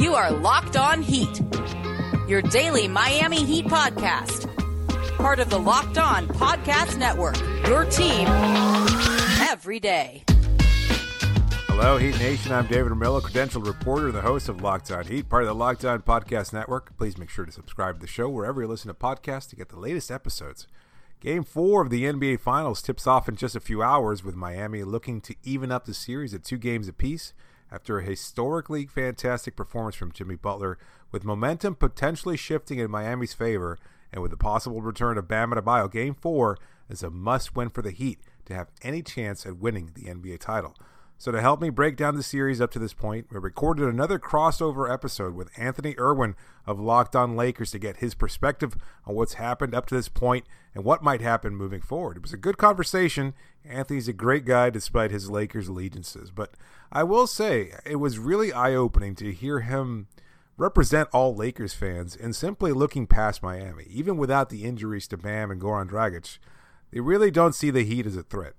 You are Locked On Heat, your daily Miami Heat podcast part of the Locked On Podcast Network. Your team every day. Hello, Heat Nation. I'm David Ramillo, credentialed reporter and the host of Locked On Heat, part of the Locked On Podcast Network. Please make sure to subscribe to the show wherever you listen to podcasts to get the latest episodes. Game four of the NBA Finals tips off in just a few hours with Miami looking to even up the series at two games apiece after a historically fantastic performance from Jimmy Butler, with momentum potentially shifting in Miami's favor and with the possible return of Bam Adebayo, Game 4 is a must-win for the Heat to have any chance at winning the NBA title. So to help me break down the series up to this point, we recorded another crossover episode with Anthony Irwin of Locked On Lakers to get his perspective on what's happened up to this point and what might happen moving forward. It was a good conversation. Anthony's a great guy despite his Lakers allegiances, but I will say it was really eye-opening to hear him – represent all Lakers fans and simply looking past Miami, even without the injuries to Bam and Goran Dragic, they really don't see the Heat as a threat.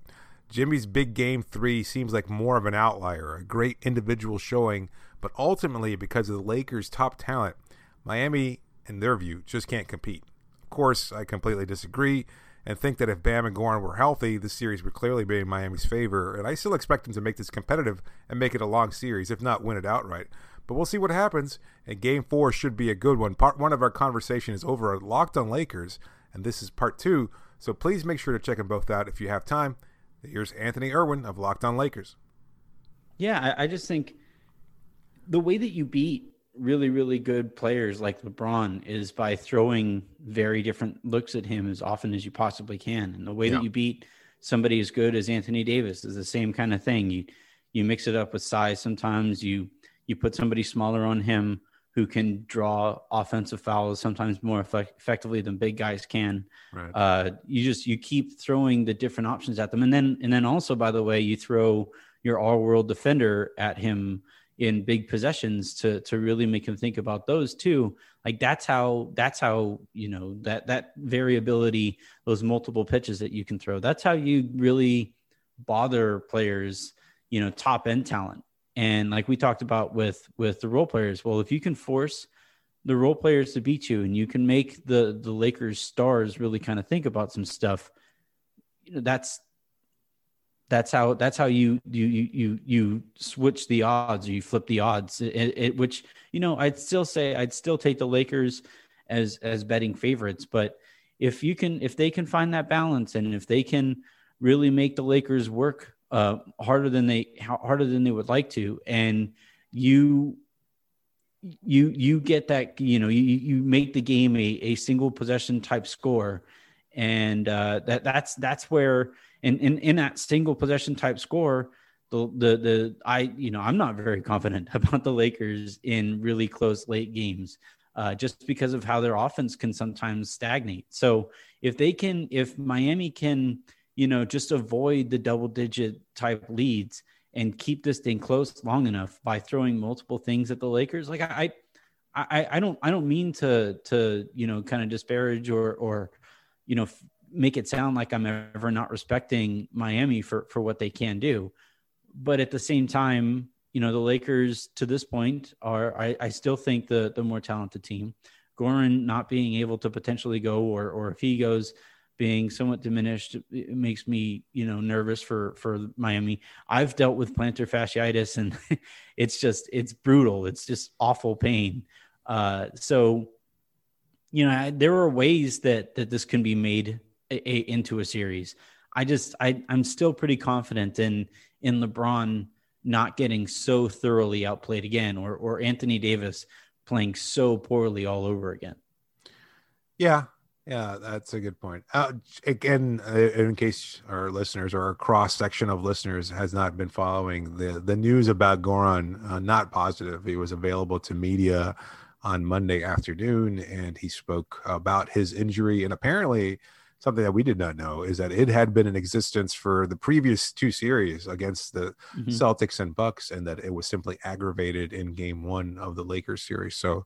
Jimmy's big game three seems like more of an outlier, a great individual showing, but ultimately, because of the Lakers' top talent, Miami, in their view, just can't compete. Of course, I completely disagree and think that if Bam and Goran were healthy, the series would clearly be in Miami's favor, and I still expect them to make this competitive and make it a long series, if not win it outright. But we'll see what happens. And game four should be a good one. Part one of our conversation is over at Locked on Lakers, and this is part two. So please make sure to check them both out if you have time. Here's Anthony Irwin of Locked on Lakers. Yeah, I, I just think the way that you beat really, really good players like LeBron is by throwing very different looks at him as often as you possibly can. And the way yeah. that you beat somebody as good as Anthony Davis is the same kind of thing. You you mix it up with size sometimes. You you put somebody smaller on him who can draw offensive fouls sometimes more effect- effectively than big guys can. Right. Uh, you just you keep throwing the different options at them, and then and then also by the way, you throw your all-world defender at him in big possessions to to really make him think about those too. Like that's how that's how you know that that variability, those multiple pitches that you can throw. That's how you really bother players, you know, top end talent and like we talked about with with the role players, well, if you can force the role players to beat you and you can make the the Lakers stars really kind of think about some stuff, you know, that's that's how that's how you you you you switch the odds or you flip the odds. It, it, which you know i'd still say i'd still take the lakers as as betting favorites. But if you can if they can find that balance and if they can really make the lakers work uh, harder than they harder than they would like to, and you you you get that you know you you make the game a, a single possession type score, and uh, that that's that's where in, in in that single possession type score. The, the the I you know I'm not very confident about the Lakers in really close late games. Uh, just because of how their offense can sometimes stagnate. So if they can, if Miami can you know, just avoid the double digit type leads and keep this thing close long enough by throwing multiple things at the Lakers. Like I, I, I don't, I don't mean to, to, you know, kind of disparage or, or, you know, f- make it sound like I'm ever not respecting Miami for, for what they can do. But at the same time, you know, the Lakers to this point are, I, I still think the, the more talented team. Goran not being able to potentially go, or, or if he goes, being somewhat diminished it makes me you know nervous for for miami. I've dealt with plantar fasciitis and it's just it's brutal. It's just awful pain. Uh so you know there are ways that that this can be made a, a, into a series. I just i i'm still pretty confident in in lebron not getting so thoroughly outplayed again or or anthony davis playing so poorly all over again. Yeah yeah, that's a good point. Uh, again, uh, in case our listeners or our cross section of listeners has not been following the the news about Goran, uh, not positive. He was available to media on Monday afternoon, and he spoke about his injury. And apparently, something that we did not know is that it had been in existence for the previous two series against the mm-hmm. Celtics and Bucks, and that it was simply aggravated in Game One of the Lakers series. So,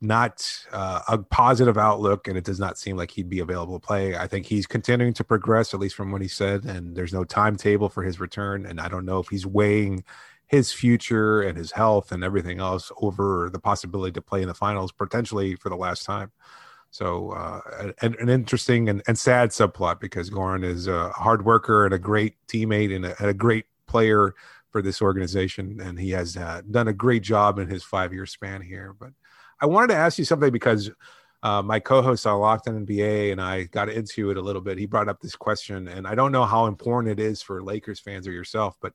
not uh, a positive outlook, and it does not seem like he'd be available to play. I think he's continuing to progress, at least from what he said, and there's no timetable for his return. And I don't know if he's weighing his future and his health and everything else over the possibility to play in the finals potentially for the last time. So uh, an, an interesting and, and sad subplot because Goran is a hard worker and a great teammate and a, a great player for this organization, and he has uh, done a great job in his five year span here. But I wanted to ask you something because uh, my co-host on Locked On NBA and I got into it a little bit. He brought up this question, and I don't know how important it is for Lakers fans or yourself, but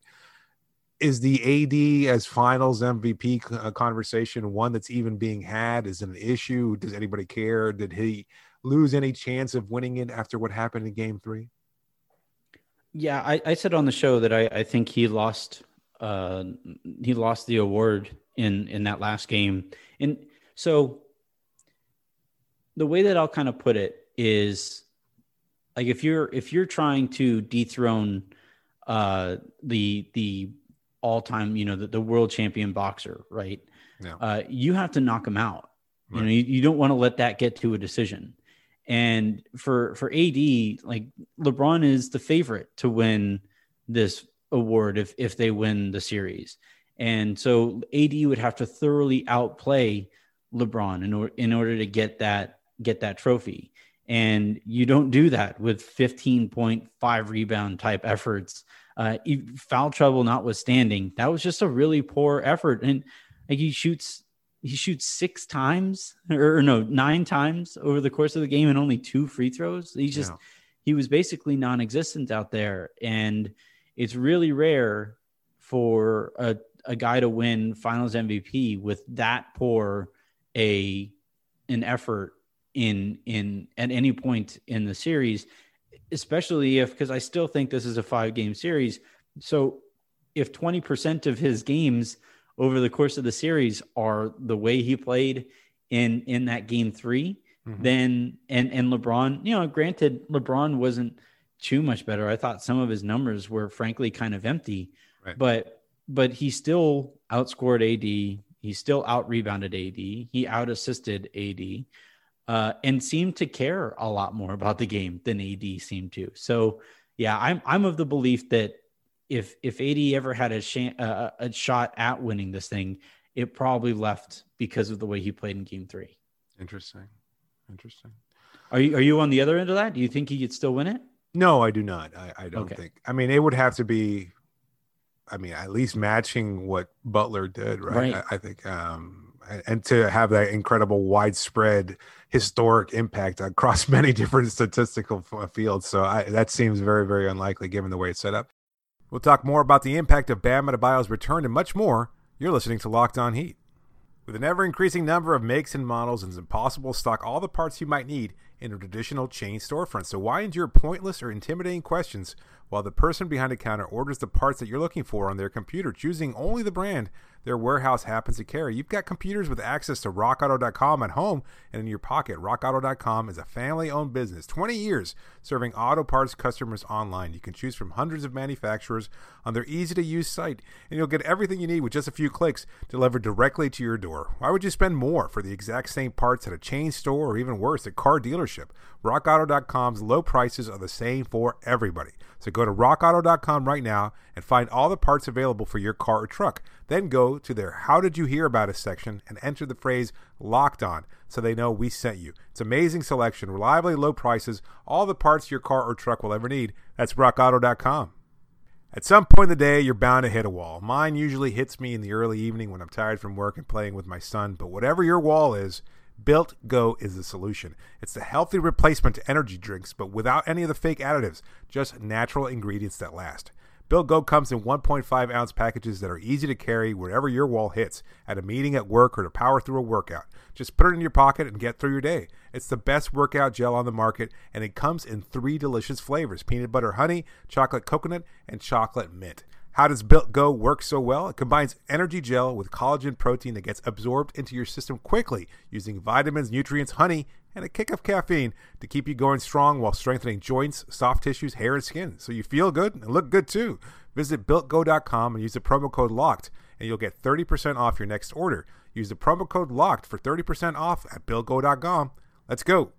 is the AD as Finals MVP uh, conversation one that's even being had? Is it an issue? Does anybody care? Did he lose any chance of winning it after what happened in Game Three? Yeah, I, I said on the show that I, I think he lost uh, he lost the award in in that last game, and so the way that I'll kind of put it is like if you're if you're trying to dethrone uh, the the all time, you know, the, the world champion boxer, right? Yeah. Uh, you have to knock him out. Right. You know, you, you don't want to let that get to a decision. And for for AD, like LeBron is the favorite to win this award if if they win the series. And so AD would have to thoroughly outplay LeBron in order in order to get that get that trophy. And you don't do that with 15.5 rebound type efforts uh, foul trouble notwithstanding, that was just a really poor effort. And like he shoots, he shoots six times or, or no, nine times over the course of the game and only two free throws. He just, yeah. he was basically non existent out there. And it's really rare for a, a guy to win finals MVP with that poor a an effort in in at any point in the series especially if because I still think this is a five game series. So if 20% of his games over the course of the series are the way he played in in that game 3 mm-hmm. then and and LeBron, you know, granted LeBron wasn't too much better. I thought some of his numbers were frankly kind of empty, right. but but he still outscored AD. He still out rebounded AD. He out assisted AD uh, and seemed to care a lot more about the game than AD seemed to. So, yeah, I'm I'm of the belief that if if AD ever had a, sh- uh, a shot at winning this thing, it probably left because of the way he played in Game Three. Interesting, interesting. Are you are you on the other end of that? Do you think he could still win it? No, I do not. I, I don't okay. think. I mean, it would have to be. I mean, at least matching what Butler did, right? right. I, I think. Um, and to have that incredible widespread historic impact across many different statistical fields. So I, that seems very, very unlikely given the way it's set up. We'll talk more about the impact of Bam Adebayo's return and much more. You're listening to Locked On Heat. With an ever increasing number of makes and models, it's impossible to stock all the parts you might need in a traditional chain storefront. So why endure pointless or intimidating questions while the person behind the counter orders the parts that you're looking for on their computer, choosing only the brand their warehouse happens to carry. You've got computers with access to rockauto.com at home and in your pocket. Rockauto.com is a family owned business, 20 years serving auto parts customers online. You can choose from hundreds of manufacturers on their easy to use site, and you'll get everything you need with just a few clicks delivered directly to your door. Why would you spend more for the exact same parts at a chain store or even worse, a car dealership? RockAuto.com's low prices are the same for everybody. So go to rockauto.com right now and find all the parts available for your car or truck. Then go to their How Did You Hear About Us section and enter the phrase locked on so they know we sent you. It's amazing selection, reliably low prices, all the parts your car or truck will ever need. That's rockauto.com. At some point in the day, you're bound to hit a wall. Mine usually hits me in the early evening when I'm tired from work and playing with my son, but whatever your wall is, Built Go is the solution. It's the healthy replacement to energy drinks, but without any of the fake additives, just natural ingredients that last. Built Go comes in 1.5 ounce packages that are easy to carry wherever your wall hits, at a meeting, at work, or to power through a workout. Just put it in your pocket and get through your day. It's the best workout gel on the market, and it comes in three delicious flavors peanut butter honey, chocolate coconut, and chocolate mint. How does Built Go work so well? It combines energy gel with collagen protein that gets absorbed into your system quickly using vitamins, nutrients, honey, and a kick of caffeine to keep you going strong while strengthening joints, soft tissues, hair, and skin. So you feel good and look good too. Visit builtgo.com and use the promo code LOCKED, and you'll get 30% off your next order. Use the promo code LOCKED for 30% off at builtgo.com. Let's go.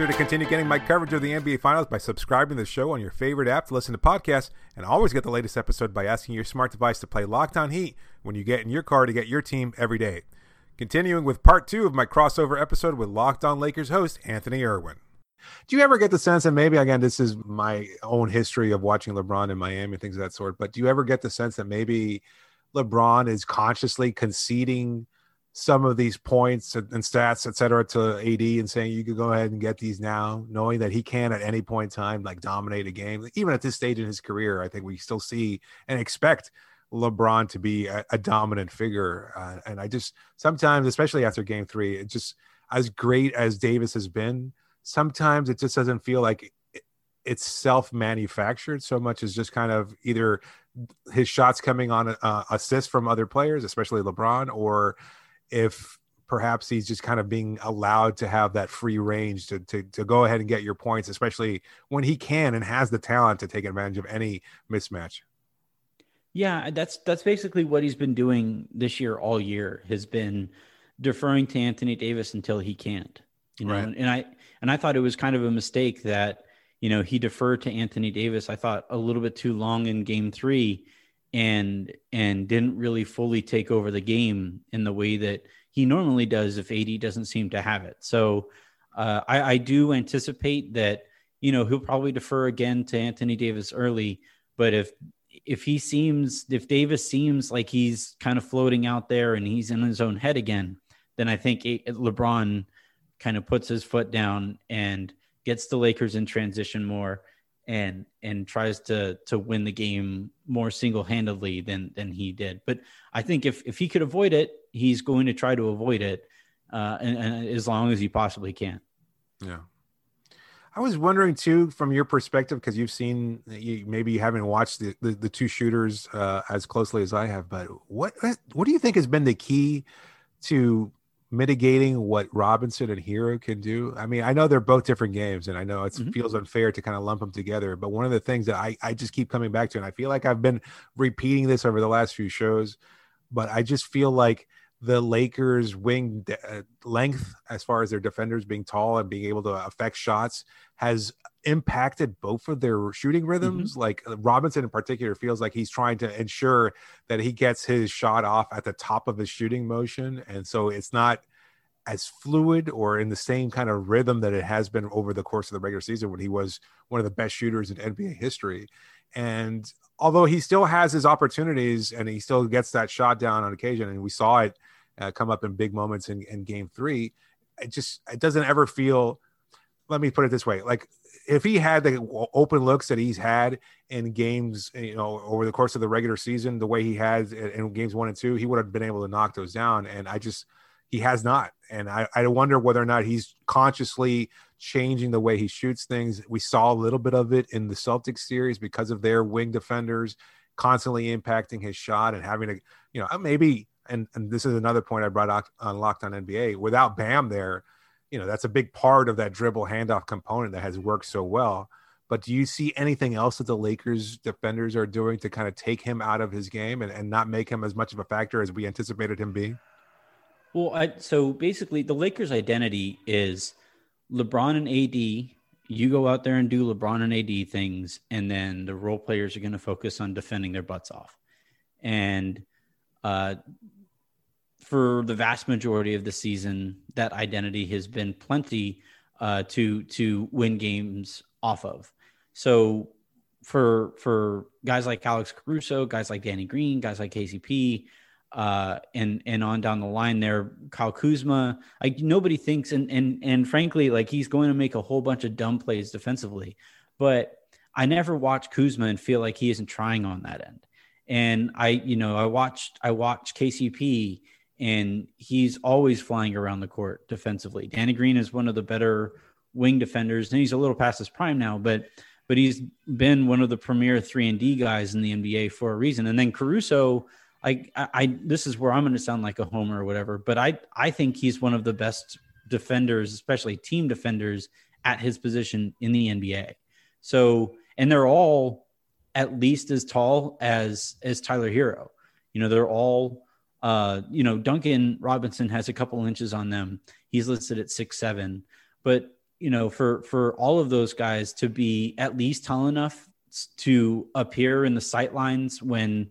Sure to continue getting my coverage of the NBA Finals by subscribing to the show on your favorite app to listen to podcasts, and always get the latest episode by asking your smart device to play Locked On Heat when you get in your car to get your team every day. Continuing with part two of my crossover episode with Locked On Lakers host Anthony Irwin. Do you ever get the sense, and maybe again, this is my own history of watching LeBron in Miami and things of that sort, but do you ever get the sense that maybe LeBron is consciously conceding some of these points and stats, et cetera, to AD and saying you could go ahead and get these now, knowing that he can at any point in time like dominate a game. Even at this stage in his career, I think we still see and expect LeBron to be a, a dominant figure. Uh, and I just sometimes, especially after Game Three, it just as great as Davis has been, sometimes it just doesn't feel like it, it's self-manufactured so much as just kind of either his shots coming on uh, assists from other players, especially LeBron, or if perhaps he's just kind of being allowed to have that free range to, to, to go ahead and get your points, especially when he can and has the talent to take advantage of any mismatch. Yeah, that's that's basically what he's been doing this year all year. Has been deferring to Anthony Davis until he can't. You know, right. and I and I thought it was kind of a mistake that you know he deferred to Anthony Davis. I thought a little bit too long in Game Three, and and didn't really fully take over the game in the way that he normally does if AD doesn't seem to have it. So uh, I, I do anticipate that you know he'll probably defer again to Anthony Davis early, but if if he seems if Davis seems like he's kind of floating out there and he's in his own head again, then I think LeBron kind of puts his foot down and gets the Lakers in transition more and and tries to to win the game more single-handedly than than he did. But I think if if he could avoid it, he's going to try to avoid it uh, and, and as long as he possibly can. Yeah. I was wondering too, from your perspective, because you've seen, you, maybe you haven't watched the, the, the two shooters uh, as closely as I have, but what what do you think has been the key to mitigating what Robinson and Herro can do? I mean, I know they're both different games, and I know it mm-hmm. feels unfair to kind of lump them together. But one of the things that I, I just keep coming back to, and I feel like I've been repeating this over the last few shows, but I just feel like the Lakers' wing de- uh, length, as far as their defenders being tall and being able to affect shots, has impacted both of their shooting rhythms. Mm-hmm. Like uh, Robinson in particular feels like he's trying to ensure that he gets his shot off at the top of his shooting motion. And so it's not as fluid or in the same kind of rhythm that it has been over the course of the regular season when he was one of the best shooters in NBA history. And although he still has his opportunities and he still gets that shot down on occasion, and we saw it uh, come up in big moments in, in game three, it just it doesn't ever feel. Let me put it this way: like if he had the open looks that he's had in games, you know, over the course of the regular season, the way he has in games one and two, he would have been able to knock those down. And I just he has not. And I, I wonder whether or not he's consciously changing the way he shoots things. We saw a little bit of it in the Celtics series because of their wing defenders constantly impacting his shot and having to, you know, uh, maybe, and, and this is another point I brought up on Locked on NBA. Without Bam there, you know, that's a big part of that dribble handoff component that has worked so well. But do you see anything else that the Lakers defenders are doing to kind of take him out of his game and, and not make him as much of a factor as we anticipated him being? Well, I, so basically, the Lakers' identity is LeBron and AD. You go out there and do LeBron and AD things, and then the role players are going to focus on defending their butts off. And uh, for the vast majority of the season, that identity has been plenty uh, to to win games off of. So for for guys like Alex Caruso, guys like Danny Green, guys like KCP, uh, and and on down the line there, Kyle Kuzma. Like nobody thinks, and and and frankly, like he's going to make a whole bunch of dumb plays defensively, but I never watch Kuzma and feel like he isn't trying on that end. And I, you know, I watched I watched KCP, and he's always flying around the court defensively. Danny Green is one of the better wing defenders, and he's a little past his prime now, but but he's been one of the premier three and D guys in the NBA for a reason. And then Caruso, I, I, I this is where I'm going to sound like a homer or whatever, but I I think he's one of the best defenders, especially team defenders at his position in the NBA. So, and they're all at least as tall as as Tyler Herro. You know, they're all uh, you know, Duncan Robinson has a couple inches on them. He's listed at six seven, but you know, for for all of those guys to be at least tall enough to appear in the sight lines when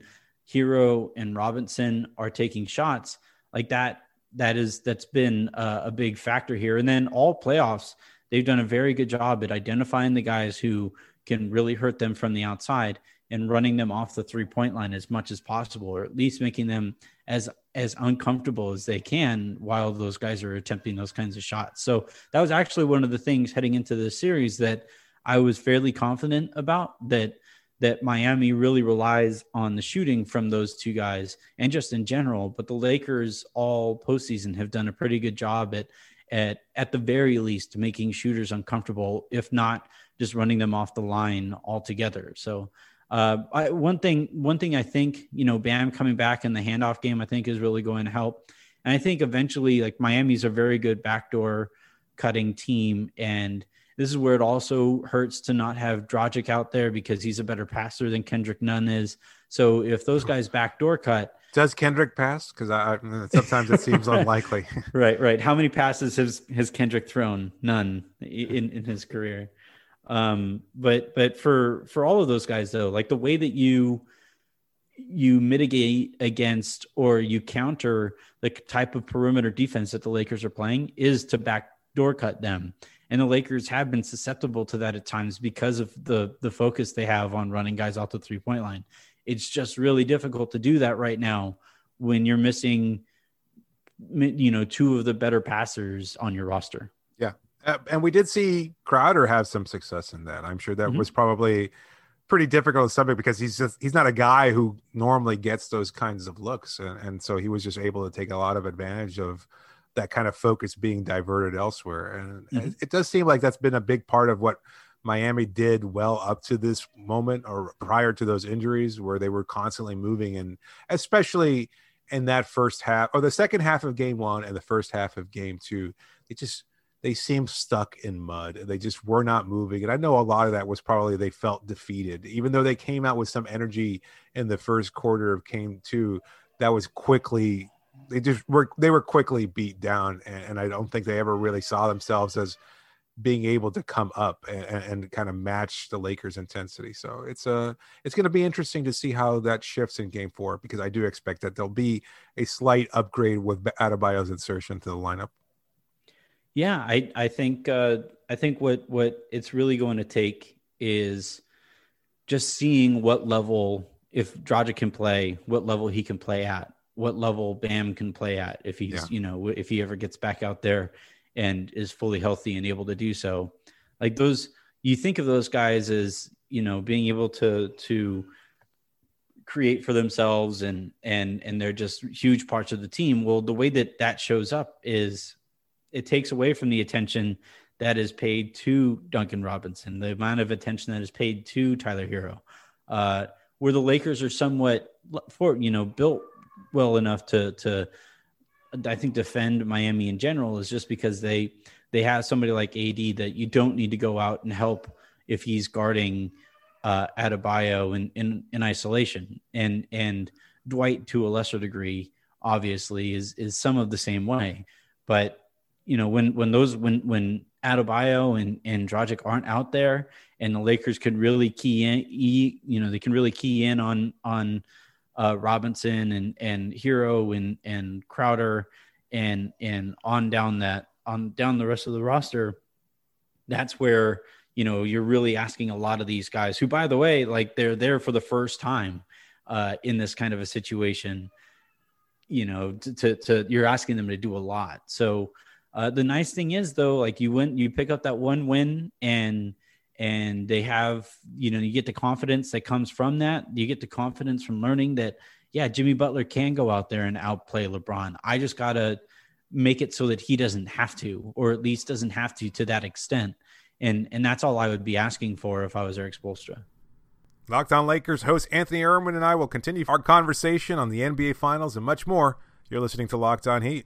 Herro and Robinson are taking shots like that, that is that's been a, a big factor here. And then all playoffs, they've done a very good job at identifying the guys who can really hurt them from the outside and running them off the three point line as much as possible, or at least making them as as uncomfortable as they can while those guys are attempting those kinds of shots. So that was actually one of the things heading into the series that I was fairly confident about that that Miami really relies on the shooting from those two guys and just in general. But the Lakers all postseason have done a pretty good job at at at the very least making shooters uncomfortable, if not just running them off the line altogether. So uh, I, one thing, one thing I think, you know, Bam coming back in the handoff game, I think is really going to help. And I think eventually, like Miami's a very good backdoor cutting team, and this is where it also hurts to not have Dragic out there because he's a better passer than Kendrick Nunn is. So if those guys backdoor cut, does Kendrick pass? Because I, sometimes it seems unlikely. right, right. How many passes has has Kendrick thrown? None in in his career. Um, but but for for all of those guys though, like the way that you you mitigate against or you counter the type of perimeter defense that the Lakers are playing is to backdoor cut them. And the Lakers have been susceptible to that at times because of the the focus they have on running guys off the three point line. It's just really difficult to do that right now when you're missing you know two of the better passers on your roster. Uh, and we did see Crowder have some success in that. I'm sure that mm-hmm. was probably pretty difficult subject because he's just he's not a guy who normally gets those kinds of looks, and, and so he was just able to take a lot of advantage of that kind of focus being diverted elsewhere. And mm-hmm. it does seem like that's been a big part of what Miami did well up to this moment or prior to those injuries, where they were constantly moving, and especially in that first half or the second half of game one and the first half of game two, they just they seemed stuck in mud. They just were not moving. And I know a lot of that was probably they felt defeated, even though they came out with some energy in the first quarter of game two. That was quickly they just were they were quickly beat down, and, and I don't think they ever really saw themselves as being able to come up and, and, kind of match the Lakers' intensity. So it's a uh, it's going to be interesting to see how that shifts in Game Four because I do expect that there'll be a slight upgrade with Adebayo's insertion to the lineup. Yeah, I I think uh, I think what what it's really going to take is just seeing what level if Dragic can play, what level he can play at, what level Bam can play at if he's yeah. you know if he ever gets back out there and is fully healthy and able to do so. Like those, you think of those guys as you know being able to to create for themselves and and and they're just huge parts of the team. Well, the way that that shows up is it takes away from the attention that is paid to Duncan Robinson, the amount of attention that is paid to Tyler Herro, uh, where the Lakers are somewhat for you know built well enough to to I think defend Miami in general is just because they they have somebody like AD that you don't need to go out and help if he's guarding uh, Adebayo in, in in isolation. And and Dwight to a lesser degree obviously is is some of the same way, but you know, when when those when when Adebayo and and Dragic aren't out there, and the Lakers could really key in, you know, they can really key in on on uh, Robinson and and Herro and and Crowder and and on down that on down the rest of the roster. That's where you know you're really asking a lot of these guys, who by the way, like they're there for the first time uh, in this kind of a situation. You know, to, to, to you're asking them to do a lot. So uh, the nice thing is though, like you win, you pick up that one win, and and they have, you know, you get the confidence that comes from that. You get the confidence from learning that yeah, Jimmy Butler can go out there and outplay LeBron. I just got to make it so that he doesn't have to, or at least doesn't have to to that extent. And and that's all I would be asking for if I was Erik Spoelstra. Locked On Lakers host Anthony Irwin and I will continue our conversation on the NBA Finals and much more. You're listening to Locked On Heat.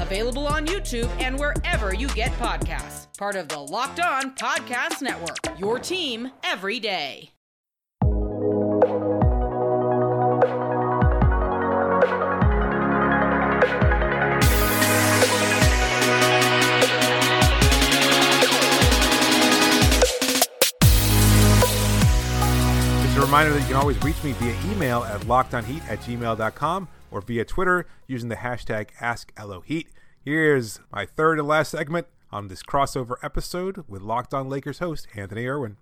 available on YouTube and wherever you get podcasts. Part of the Locked On Podcast Network, your team every day. Just a reminder that you can always reach me via email at lockedonheat at gmail.com or via Twitter using the hashtag AskLOHeat. Here's my third and last segment on this crossover episode with Locked On Lakers host Anthony Irwin.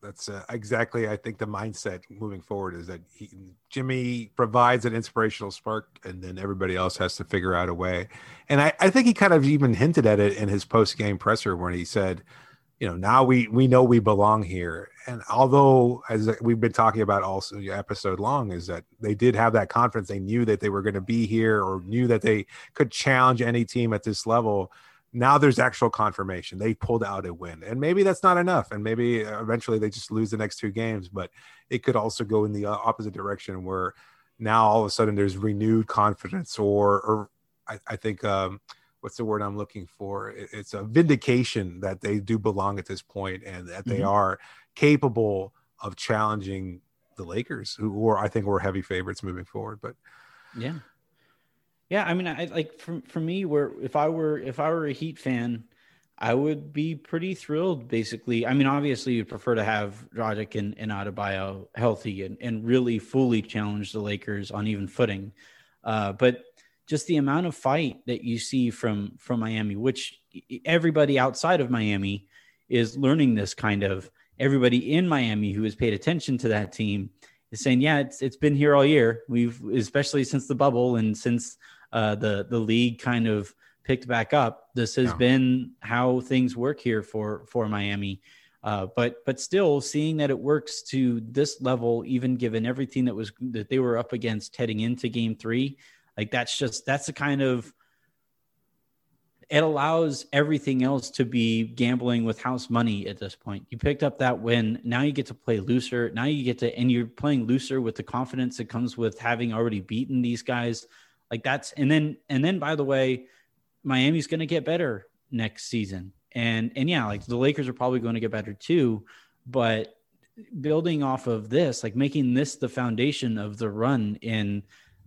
That's uh, exactly, I think, the mindset moving forward is that he, Jimmy provides an inspirational spark, and then everybody else has to figure out a way. And I, I think he kind of even hinted at it in his post game presser when he said, you know, now we we know we belong here. And although, as we've been talking about also episode long, is that they did have that confidence. They knew that they were going to be here, or knew that they could challenge any team at this level. Now there's actual confirmation. They pulled out a win. And maybe that's not enough. And maybe eventually they just lose the next two games. But it could also go in the uh, opposite direction where now all of a sudden there's renewed confidence or or i, I think um, what's the word i'm looking for it's a vindication that they do belong at this point and that they mm-hmm. are capable of challenging the lakers who are i think were heavy favorites moving forward but yeah yeah, I mean, I like for for me, where if I were if I were a Heat fan, I would be pretty thrilled. Basically, I mean, obviously, you'd prefer to have Dragic and, and Adebayo healthy and, and really fully challenge the Lakers on even footing. Uh, but just the amount of fight that you see from from Miami, which everybody outside of Miami is learning this kind of. Everybody in Miami who has paid attention to that team is saying, "Yeah, it's it's been here all year. We've especially since the bubble and since uh, the the league kind of picked back up. This has yeah. been how things work here for for Miami. Uh, but but still, seeing that it works to this level, even given everything that was that they were up against heading into Game Three, like that's just that's the kind of it allows everything else to be gambling with house money at this point. You picked up that win. Now you get to play looser. Now you get to, and you're playing looser with the confidence that comes with having already beaten these guys. Like that's and then and then by the way, Miami's going to get better next season. And and yeah, like the Lakers are probably going to get better too, but building off of this, like making this the foundation of the run in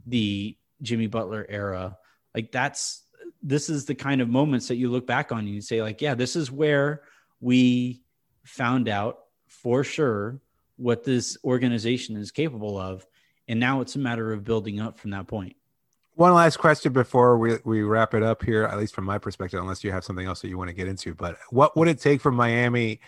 the Jimmy Butler era, like that's this is the kind of moments that you look back on and you say like, yeah, this is where we found out for sure what this organization is capable of and now it's a matter of building up from that point. one last question before we, we wrap it up here, at least from my perspective, unless you have something else that you want to get into. But what would it take for Miami?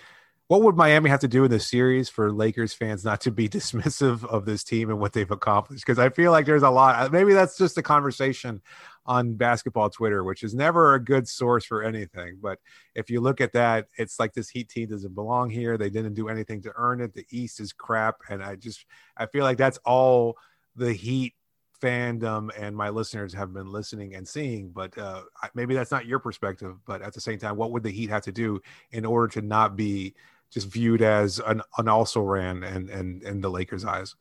What would Miami have to do in this series for Lakers fans not to be dismissive of this team and what they've accomplished? Because I feel like there's a lot. Maybe that's just a conversation on basketball Twitter, which is never a good source for anything. But if you look at that, it's like this Heat team doesn't belong here. They didn't do anything to earn it. The East is crap, and I just I feel like that's all the Heat fandom and my listeners have been listening and seeing but uh, maybe that's not your perspective but at the same time what would the heat have to do in order to not be just viewed as an, an also ran and and in the lakers eyes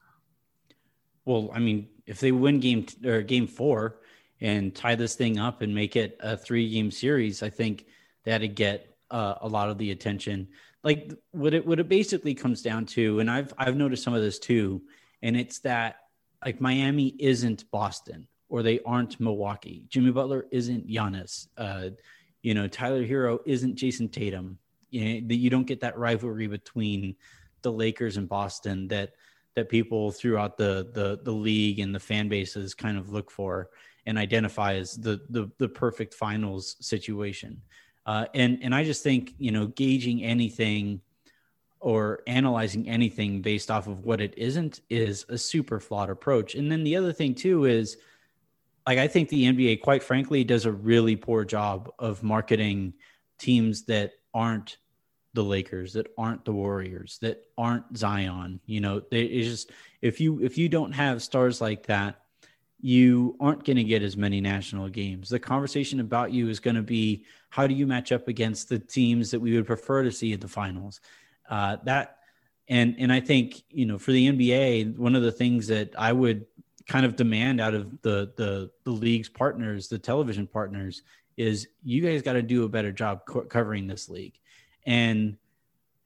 well i mean if they win game t- or game four and tie this thing up and make it a three game series i think that'd get uh, a lot of the attention like what it what it basically comes down to and i've i've noticed some of this too and it's that like Miami isn't Boston or they aren't Milwaukee. Jimmy Butler isn't Giannis. Uh, you know, Tyler Herro isn't Jayson Tatum. You know, that you don't get that rivalry between the Lakers and Boston that that people throughout the the the league and the fan bases kind of look for and identify as the the the perfect finals situation. Uh, and and I just think you know gauging anything or analyzing anything based off of what it isn't is a super flawed approach. And then the other thing too is like I think the NBA, quite frankly, does a really poor job of marketing teams that aren't the Lakers, that aren't the Warriors, that aren't Zion. You know, they, it's just if you if you don't have stars like that, you aren't going to get as many national games. The conversation about you is going to be how do you match up against the teams that we would prefer to see in the finals. Uh, that and and I think you know for the NBA, one of the things that I would kind of demand out of the the the league's partners, the television partners, is you guys got to do a better job co- covering this league, and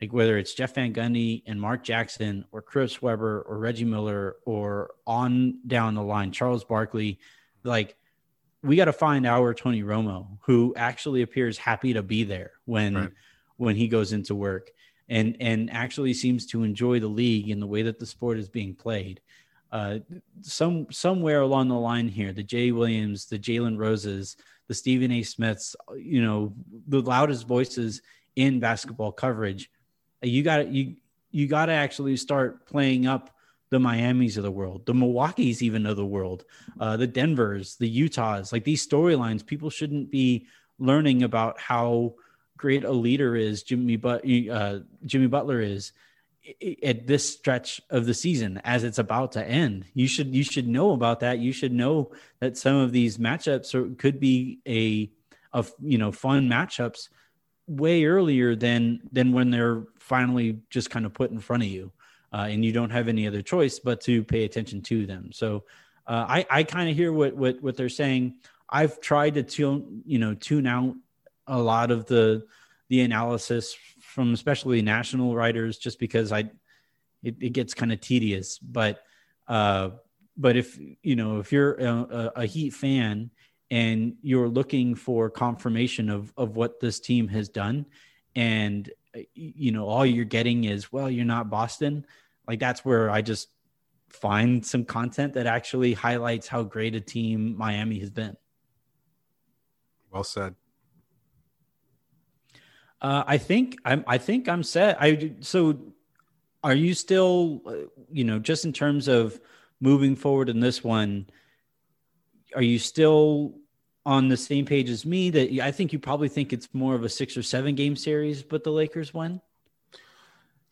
like whether it's Jeff Van Gundy and Mark Jackson or Chris Webber or Reggie Miller or on down the line Charles Barkley, like we got to find our Tony Romo who actually appears happy to be there when right. when he goes into work and and actually seems to enjoy the league and the way that the sport is being played uh, some somewhere along the line here, the Jay Williams, the Jalen Roses, the Stephen A. Smiths, you know, the loudest voices in basketball coverage. You got you you got to actually start playing up the Miamis of the world, the Milwaukee's even of the world, uh, the Denvers, the Utahs. Like these storylines, people shouldn't be learning about how great a leader is Jimmy but uh, Jimmy Butler is at this stretch of the season as it's about to end. You should you should know about that. You should know that some of these matchups are, could be a of you know fun matchups way earlier than than when they're finally just kind of put in front of you, uh, and you don't have any other choice but to pay attention to them. So uh, I I kind of hear what what what they're saying. I've tried to tune you know tune out a lot of the the analysis from especially national writers just because I it, it gets kind of tedious. But uh, but if you know if you're a, a Heat fan and you're looking for confirmation of of what this team has done, and you know all you're getting is well you're not Boston, like that's where I just find some content that actually highlights how great a team Miami has been. Well said. Uh, I think I'm. I think I'm set. I so. Are you still, uh, you know, just in terms of moving forward in this one? Are you still on the same page as me? That I think you probably think it's more of a six or seven game series, but the Lakers win.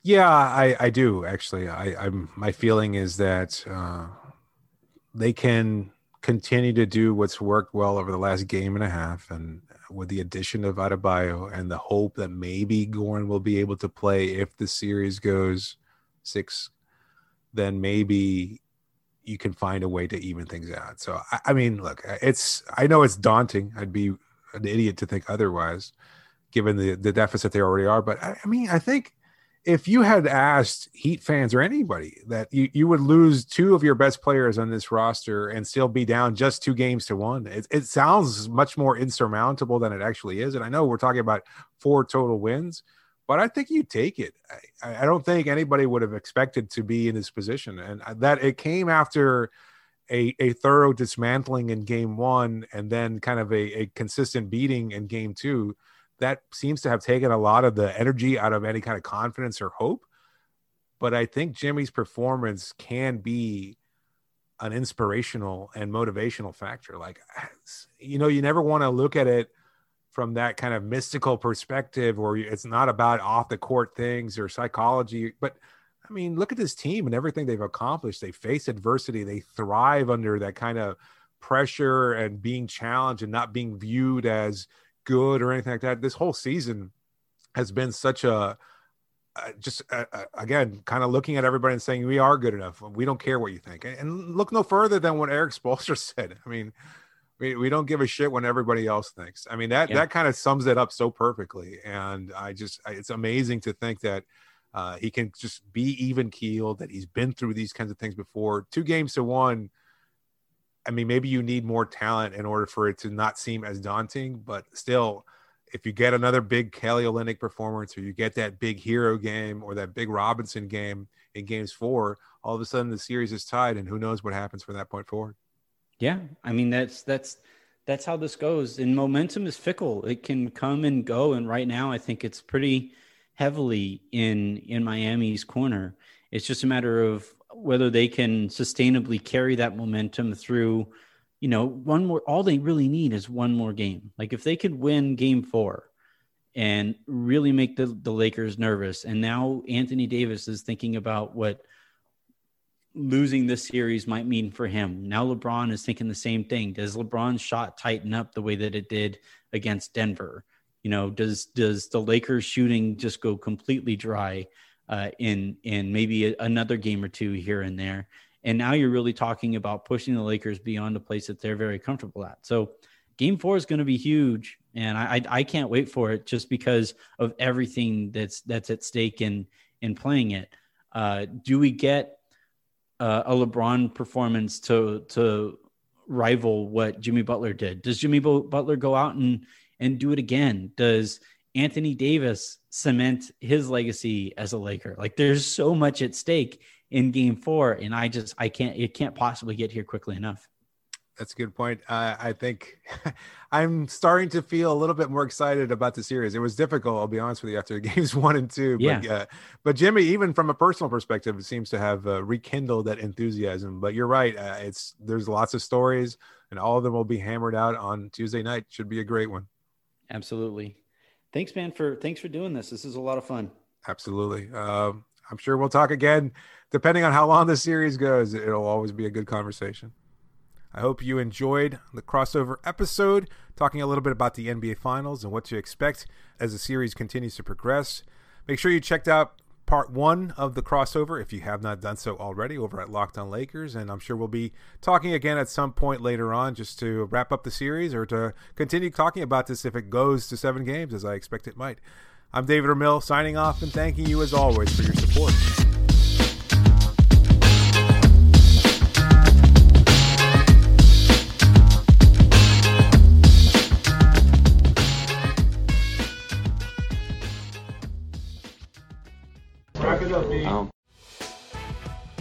Yeah, I, I do actually. I, I'm my feeling is that uh, they can continue to do what's worked well over the last game and a half, and with the addition of Adebayo and the hope that maybe Goran will be able to play if the series goes six, then maybe you can find a way to even things out. So I, I mean, look, uh, it's I know it's daunting. I'd be an idiot to think otherwise, given the the deficit they already are. But I, I mean, I think if you had asked Heat fans or anybody that you, you would lose two of your best players on this roster and still be down just two games to one, it, it sounds much more insurmountable than it actually is. And I know we're talking about four total wins, but I think you take it. I, I don't think anybody would have expected to be in this position. And that it came after a, a thorough dismantling in game one and then kind of a, a consistent beating in game two that seems to have taken a lot of the energy out of any kind of confidence or hope. But I think Jimmy's performance can be an inspirational and motivational factor. Like, you know, you never want to look at it from that kind of mystical perspective where it's not about off the court things or psychology. But I mean, look at this team and everything they've accomplished. They face adversity, they thrive under that kind of pressure and being challenged and not being viewed as good or anything like that. This whole season has been such a uh, just uh, again kind of looking at everybody and saying we are good enough. We don't care what you think. And look no further than what Erik Spoelstra said. I mean, we, we don't give a shit when everybody else thinks. I mean that yeah. that kind of sums it up so perfectly. And I just it's amazing to think that. Uh, he can just be even keeled. That he's been through these kinds of things before. Two games to one I mean, maybe you need more talent in order for it to not seem as daunting, but still, if you get another big Kelly Olynyk performance or you get that big Herro game or that big Robinson game in games four, all of a sudden the series is tied and who knows what happens from that point forward. Yeah. I mean, that's, that's, that's how this goes. And momentum is fickle; it can come and go. And right now, I think it's pretty heavily in in Miami's corner. It's just a matter of whether they can sustainably carry that momentum through. You know, one more. All they really need is one more game. Like if they could win Game Four, and really make the, the Lakers nervous. And now Anthony Davis is thinking about what losing this series might mean for him. Now LeBron is thinking the same thing. Does LeBron's shot tighten up the way that it did against Denver? You know, does does the Lakers shooting just go completely dry uh, in in maybe a, another game or two here and there? And now you're really talking about pushing the Lakers beyond a place that they're very comfortable at. So game four is going to be huge and I, I, I can't wait for it just because of everything that's that's at stake in in playing it. Uh, do we get uh, a LeBron performance to to rival what Jimmy Butler did? Does Jimmy Butler go out and and do it again? Does Anthony Davis cement his legacy as a Laker? Like there's so much at stake in game 4 and I just I can't it can't possibly get here quickly enough. That's a good point. Uh, I think I'm starting to feel a little bit more excited about the series. It was difficult, I'll be honest with you, after games one and two. But, yeah. Uh, but Jimmy, even from a personal perspective, it seems to have uh, rekindled that enthusiasm. But you're right. Uh, it's there's lots of stories, and all of them will be hammered out on Tuesday night. Should be a great one. Absolutely. Thanks, man. For thanks for doing this. This is a lot of fun. Absolutely. Um, I'm sure we'll talk again. Depending on how long the series goes, it'll always be a good conversation. I hope you enjoyed the crossover episode, talking a little bit about the NBA Finals and what to expect as the series continues to progress. Make sure you checked out part one of the crossover if you have not done so already over at Locked On Lakers. And I'm sure we'll be talking again at some point later on just to wrap up the series or to continue talking about this if it goes to seven games, as I expect it might. I'm David Ramil signing off and thanking you as always for your support.